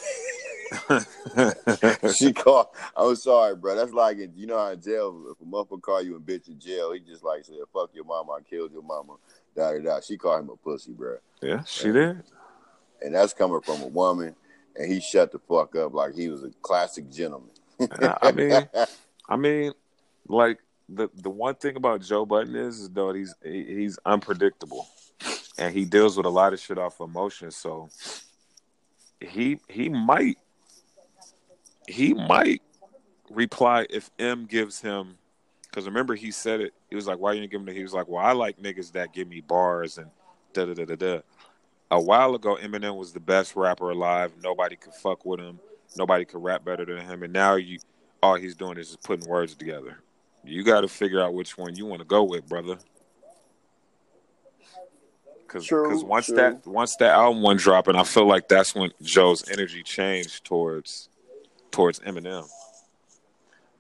she called. I'm sorry, bro. That's like you know how in jail, if a motherfucker call you a bitch in jail, he just like said, "Fuck your mama, I killed your mama." Da da da. She called him a pussy, bro, yeah, she did. and that's coming from a woman. And he shut the fuck up like he was a classic gentleman. I mean, I mean, like the the one thing about Joe Budden is, is though he's he, he's unpredictable, and he deals with a lot of shit off emotion. So he he might he might reply if M gives him because remember he said it. He was like, "Why you didn't give him?" The, he was like, "Well, I like niggas that give me bars and da da da da da." A while ago, Eminem was the best rapper alive. Nobody could fuck with him. nobody could rap better than him, and now you all he's doing is just putting words together. You got to figure out which one you want to go with, brother. Because True, once true. that once that album went dropping, I feel like that's when Joe's energy changed towards towards Eminem.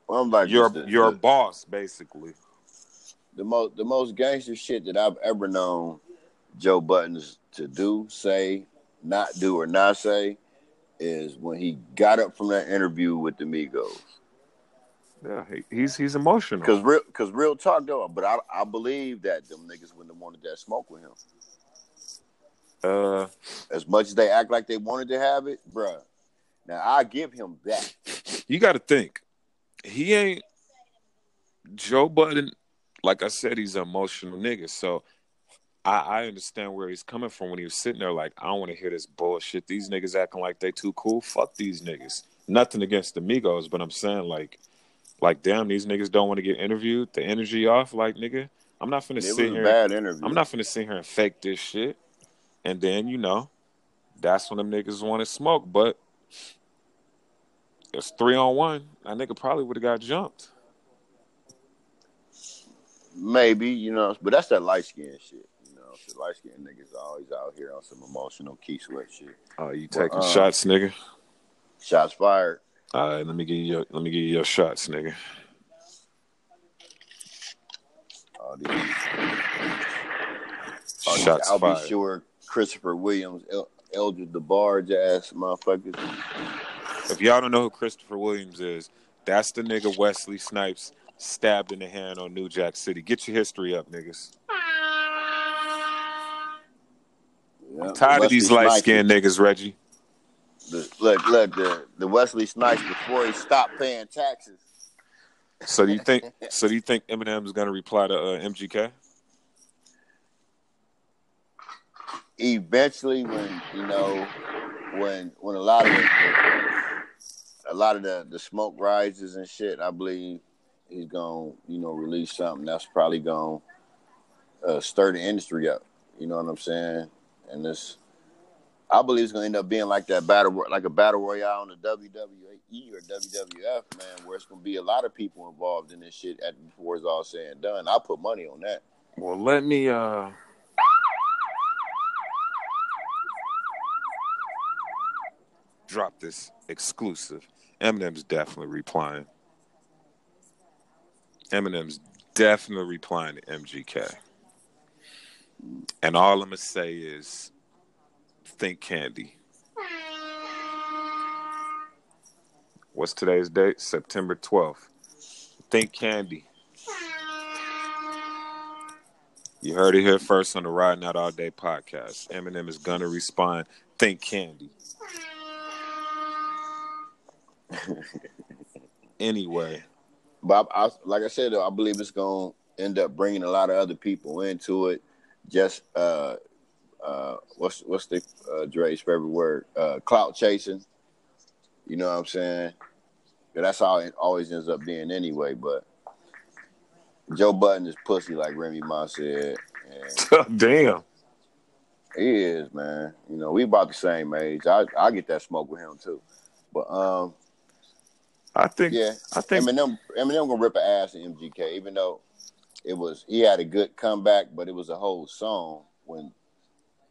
Well, I'm like You're the, you're a the, boss, basically. the most the most gangster shit that I've ever known Joe Buttons to do, say, not do, or not say is when he got up from that interview with the Migos. Yeah, he, he's he's emotional. Cause real, cause real talk though. But I, I believe that them niggas wouldn't have wanted that smoke with him. Uh, As much as they act like they wanted to have it, bruh. Now I give him that. you got to think he ain't Joe Budden. Like I said, he's an emotional nigga. So I, I understand where he's coming from when he was sitting there. Like I don't want to hear this bullshit. These niggas acting like they too cool. Fuck these niggas. Nothing against the Migos, but I'm saying like, like damn, these niggas don't want to get interviewed. The energy off, like nigga. I'm not finna It sit here. bad interview. I'm not finna sit here and fake this shit. And then, you know, that's when them niggas want to smoke. But it's three on one. That nigga probably would have got jumped. Maybe, you know, but that's that light skin shit. You know, the light skin niggas always out here on some emotional key sweat shit. Oh, you taking uh, shots, nigga? Shots fired. All right, let me give you your, let me give you your shots, nigga. All these, all oh, these Shots I'll fired. be sure Christopher Williams, El- Eldra DeBarge ass motherfuckers. If y'all don't know who Christopher Williams is, that's the nigga Wesley Snipes stabbed in the hand on New Jack City. Get your history up, niggas. Yeah, Tired Wesley of these light skinned niggas, Reggie. The, look, look, the, the Wesley Snipes before he stopped paying taxes. So do you think? so do you think Eminem is gonna reply to uh, MGK? Eventually, when you know, when when a lot of the, a lot of the, the smoke rises and shit, I believe he's gonna you know release something that's probably gonna uh, stir the industry up. You know what I'm saying? And this, I believe it's gonna end up being like that battle, like a battle royale on the WWE or WWF, man, where it's gonna be a lot of people involved in this shit at before it's all said and done. I put money on that. Well, let me uh drop this exclusive. Eminem's definitely replying. Eminem's definitely replying to MGK. And all I'm gonna say is think candy. What's today's date? September 12th. Think candy. You heard it here first on the Riding Out All Day podcast. Eminem is gonna respond. Think candy. anyway, But I, I, like I said, though, I believe it's to end up bringing a lot of other people into it. Just uh, uh, what's what's the uh, Dre's favorite word? Uh, clout chasing. You know what I'm saying? 'Cause that's how it always ends up being anyway. But Joe Budden is pussy, like Remy Ma said, and damn. he is man. You know, we about the same age. I I get that smoke with him too. But um, I think. yeah, I think. Eminem, Eminem gonna rip an ass in MGK, even though it was he had a good comeback, but it was a whole song when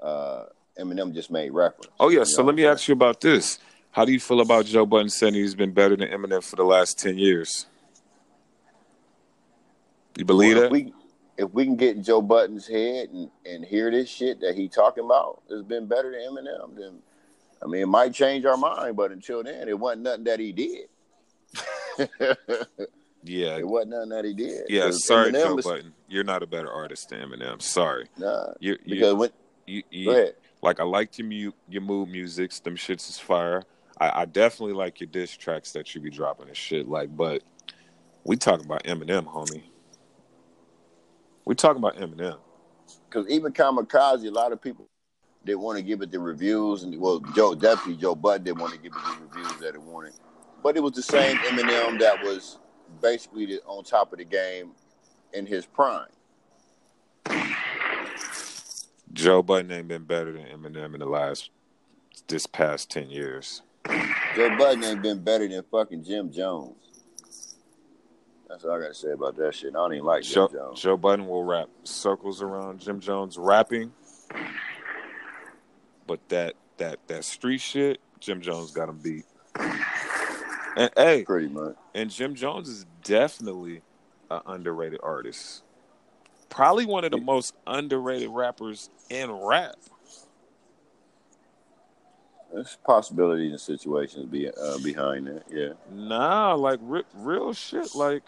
uh, Eminem just made reference. Oh yeah. So know let me ask you about this. How do you feel about Joe Budden saying he's been better than Eminem for the last ten years? You believe Well, that? if we if we can get in Joe Budden's head and, and hear this shit that he talking about it's been better than Eminem, then I mean it might change our mind, but until then, it wasn't nothing that he did. yeah. it wasn't nothing that he did. Yeah, Sorry, Eminem Joe is- Budden. You're not a better artist than Eminem. Sorry. Nah, You. You. because when you, you like I like your mu- your mood musics. Them shits is fire. I, I definitely like your diss tracks that you be dropping and shit. Like, but we talking about Eminem, homie. We talking about Eminem. because even Kamikaze, a lot of people didn't want to give it the reviews, and well, Joe definitely Joe Bud didn't want to give it the reviews that it wanted, but it was the same Eminem that was basically the, on top of the game in his prime. Joe Budden ain't been better than Eminem in the last this past ten years. Joe Budden ain't been better than fucking Jim Jones. That's all I gotta say about that shit. I don't even like Joe, Jim Jones. Joe Budden will wrap circles around Jim Jones rapping, but that that that street shit, Jim Jones got him beat. And hey, Pretty much. and Jim Jones is definitely an underrated artist. Probably one of the most underrated rappers in rap. There's possibilities and situations be, uh, behind that. Yeah. Nah, like re- real shit. Like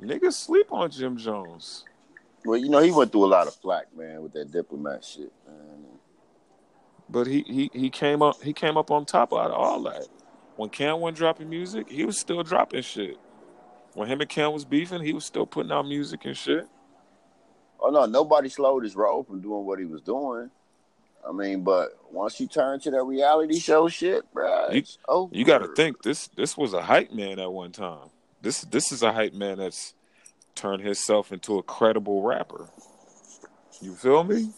niggas sleep on Jim Jones. Well, you know, he went through a lot of flack, man, with that diplomat shit, man. But he he he came up he came up on top out of all that. When Cam wasn't dropping music, he was still dropping shit. When him and Cam was beefing, he was still putting out music and shit. Oh no, nobody slowed his roll from doing what he was doing. I mean, but once you turn to that reality show shit, bro, You-. You got to think this this was a hype man at one time. This this is a hype man that's turned himself into a credible rapper. You feel me?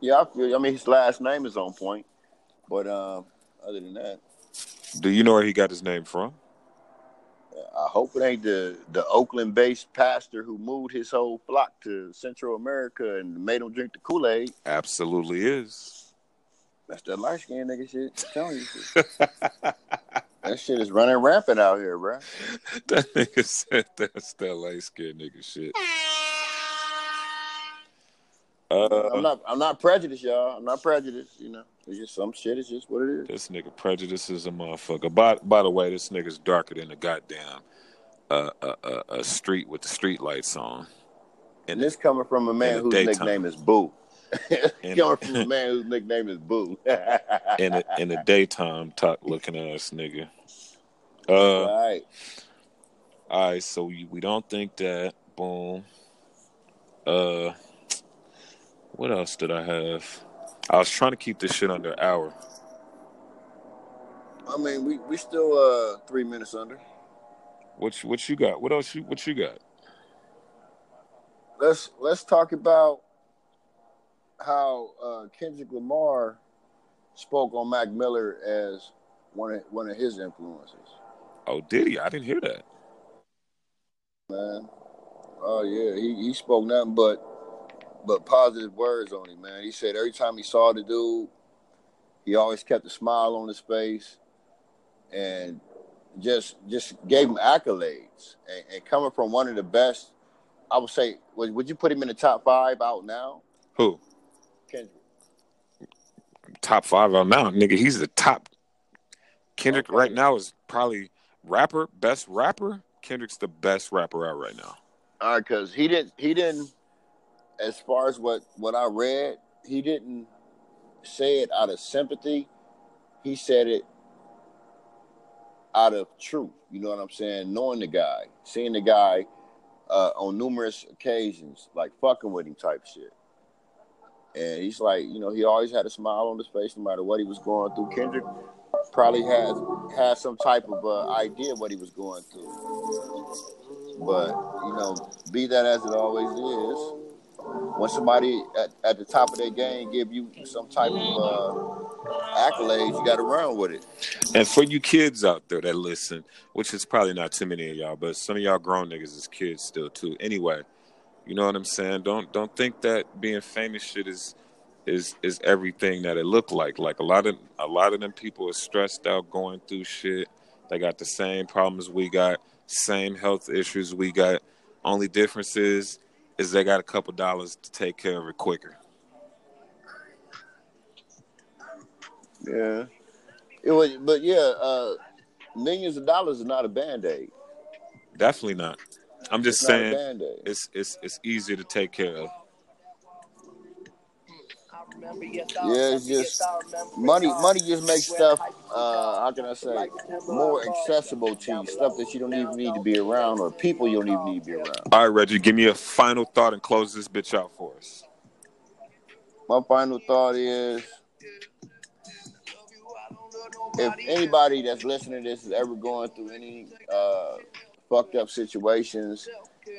Yeah, I feel. I mean, his last name is on point, but um, other than that, Do you know where he got his name from? I hope it ain't the the Oakland-based pastor who moved his whole flock to Central America and made them drink the Kool Aid. Absolutely is. That's that light skinned nigga shit. I'm telling you, shit. that shit is running rampant out here, bro. that nigga said that's that light skinned nigga shit. Uh, I'm not. I'm not prejudiced, y'all. I'm not prejudiced. You know, it's just some shit. It's just what it is. This nigga prejudice is a motherfucker. By by the way, this nigga's darker than a goddamn uh, uh, uh, a street with the street lights on. And this coming from a man whose daytime. nickname is Boo. In- coming from a man whose nickname is Boo. in the in the daytime, talk looking ass nigga. Uh, All right. all right. So we, we don't think that. Boom. Uh, what else did I have? I was trying to keep this shit under an hour. I mean, we we still uh three minutes under. What you, what you got? What else you what you got? Let's let's talk about how uh, Kendrick Lamar spoke on Mac Miller as one of one of his influences. Oh, did he? I didn't hear that. man. Oh yeah, he, he spoke nothing but but positive words on him, man. He said every time he saw the dude, he always kept a smile on his face, and just just gave him accolades. And, and coming from one of the best, I would say, would, would you put him in the top five out now, Who? Kendrick? Top five out now, nigga. He's the top. Kendrick Okay. right now is probably rapper, best rapper. Kendrick's the best rapper out right now. All right, because he didn't he didn't, as far as what what I read, he didn't say it out of sympathy. He said it out of truth. You know what I'm saying? Knowing the guy, seeing the guy uh, on numerous occasions, like fucking with him type shit. And he's like, you know, he always had a smile on his face no matter what he was going through. Kendrick probably has had some type of uh, idea what he was going through. But, you know, be that as it always is, when somebody at, at the top of their game give you some type of uh, accolades, you got to run with it. And for you kids out there that listen, which is probably not too many of y'all, but some of y'all grown niggas is kids still too. Anyway, you know what I'm saying? Don't don't think that being famous shit is is is everything that it looked like. Like a lot of a lot of them people are stressed out going through shit. They got the same problems we got, same health issues we got. Only difference is is they got a couple dollars to take care of it quicker. Yeah. It was, but yeah, uh, millions of dollars is not a band aid. Definitely not. I'm just It's saying it's it's it's easier to take care of. Yeah, it's just money. Money just makes stuff. Uh, how can I say more accessible to you? Stuff that you don't even need to be around, or people you don't even need to be around. All right, Reggie, give me a final thought and close this bitch out for us. My final thought is, if anybody that's listening to this is ever going through any uh, fucked up situations,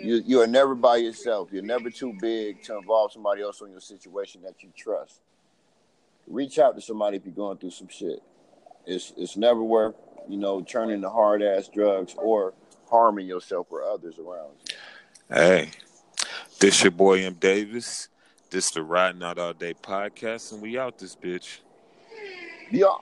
you you are never by yourself. You're never too big to involve somebody else in your situation that you trust. Reach out to somebody if you're going through some shit. it's it's never worth you know turning to hard ass drugs or harming yourself or others around you. Hey, this your boy M Davis. This the Riding Out All Day podcast, and we out this bitch. Yeah.